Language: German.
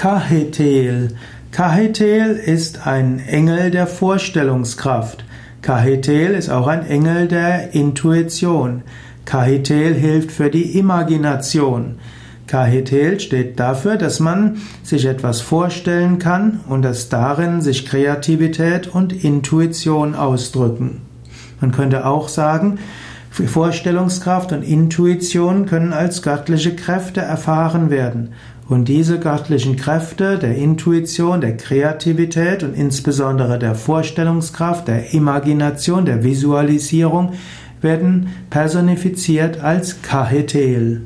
Kahetel. Kahetel ist ein Engel der Vorstellungskraft. Kahetel ist auch ein Engel der Intuition. Kahetel hilft für die Imagination. Kahetel steht dafür, dass man sich etwas vorstellen kann und dass darin sich Kreativität und Intuition ausdrücken. Man könnte auch sagen, Vorstellungskraft und Intuition können als göttliche Kräfte erfahren werden. Und diese göttlichen Kräfte der Intuition, der Kreativität und insbesondere der Vorstellungskraft, der Imagination, der Visualisierung werden personifiziert als Kahetel.